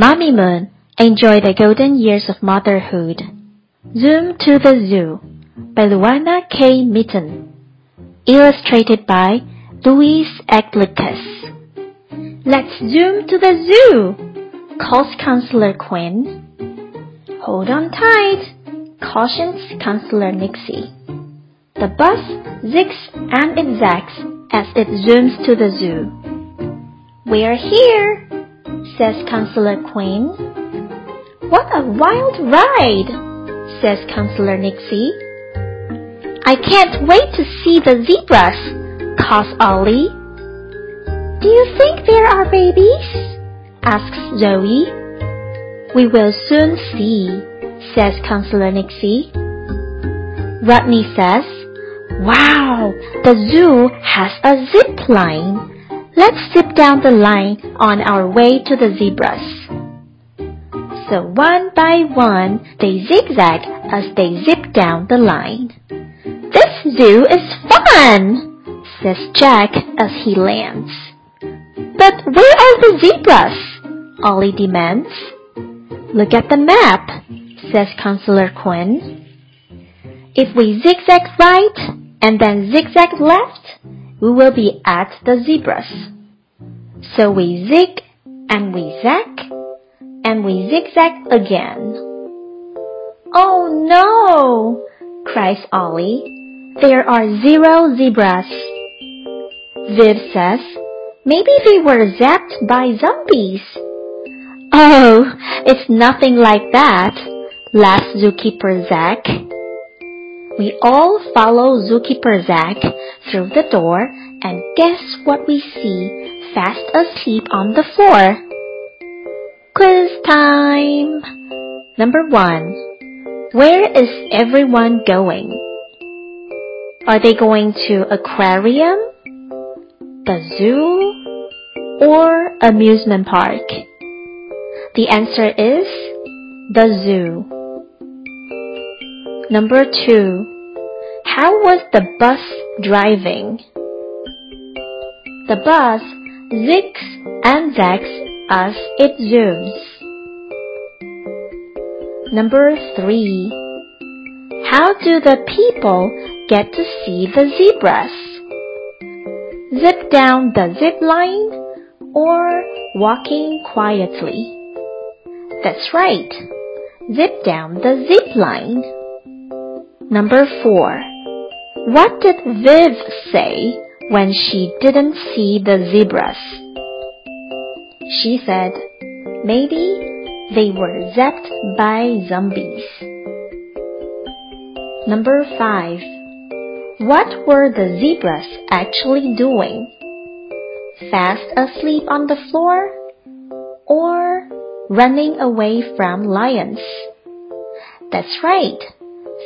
Mommy Moon, enjoy the golden years of motherhood. Zoom to the Zoo by Luana K. Mitten. Illustrated by Louise Anglicas. Let's zoom to the zoo, calls Counselor Quinn. Hold on tight, cautions Counselor Nixi. The bus zigs and it zags as it zooms to the zoo. We're here, says Counselor Quinn. What a wild ride, says Counselor Nixi. I can't wait to see the zebras, calls Ollie. Do you think there are babies? asks Zoe. We will soon see, says Counselor Nixi. Rodney says, Wow, the zoo has a zip line. Let's zip down the line on our way to the zebras. So one by one, they zigzag as they zip down the line. This zoo is fun, says Jack as he lands. But where are the zebras? Ollie demands. Look at the map, says Counselor Quinn. If we zigzag right and then zigzag left, we will be at the zebras. So we zig and we zag and we zigzag again. Oh no! cries Ollie. There are zero zebras. Viv says, maybe they were zapped by zombies. Oh, it's nothing like that, laughs Zookeeper Zac. We all follow Zookeeper Zac through the door and guess what we see fast asleep on the floor? Quiz time! Number one. Where is everyone going? Are they going to aquarium, the zoo, or amusement park? The answer is the zoo. Number two. How was the bus driving? The bus zigs and zags as it zooms. Number three. How do the people get to see the zebras? Zip down the zip line or walking quietly? That's right. Zip down the zip line. Number four. What did Viv say when she didn't see the zebras? She said, maybe they were zapped by zombies. Number five. What were the zebras actually doing? Fast asleep on the floor? Or running away from lions? That's right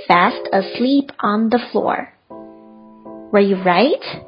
fast asleep on the floor. Were you right?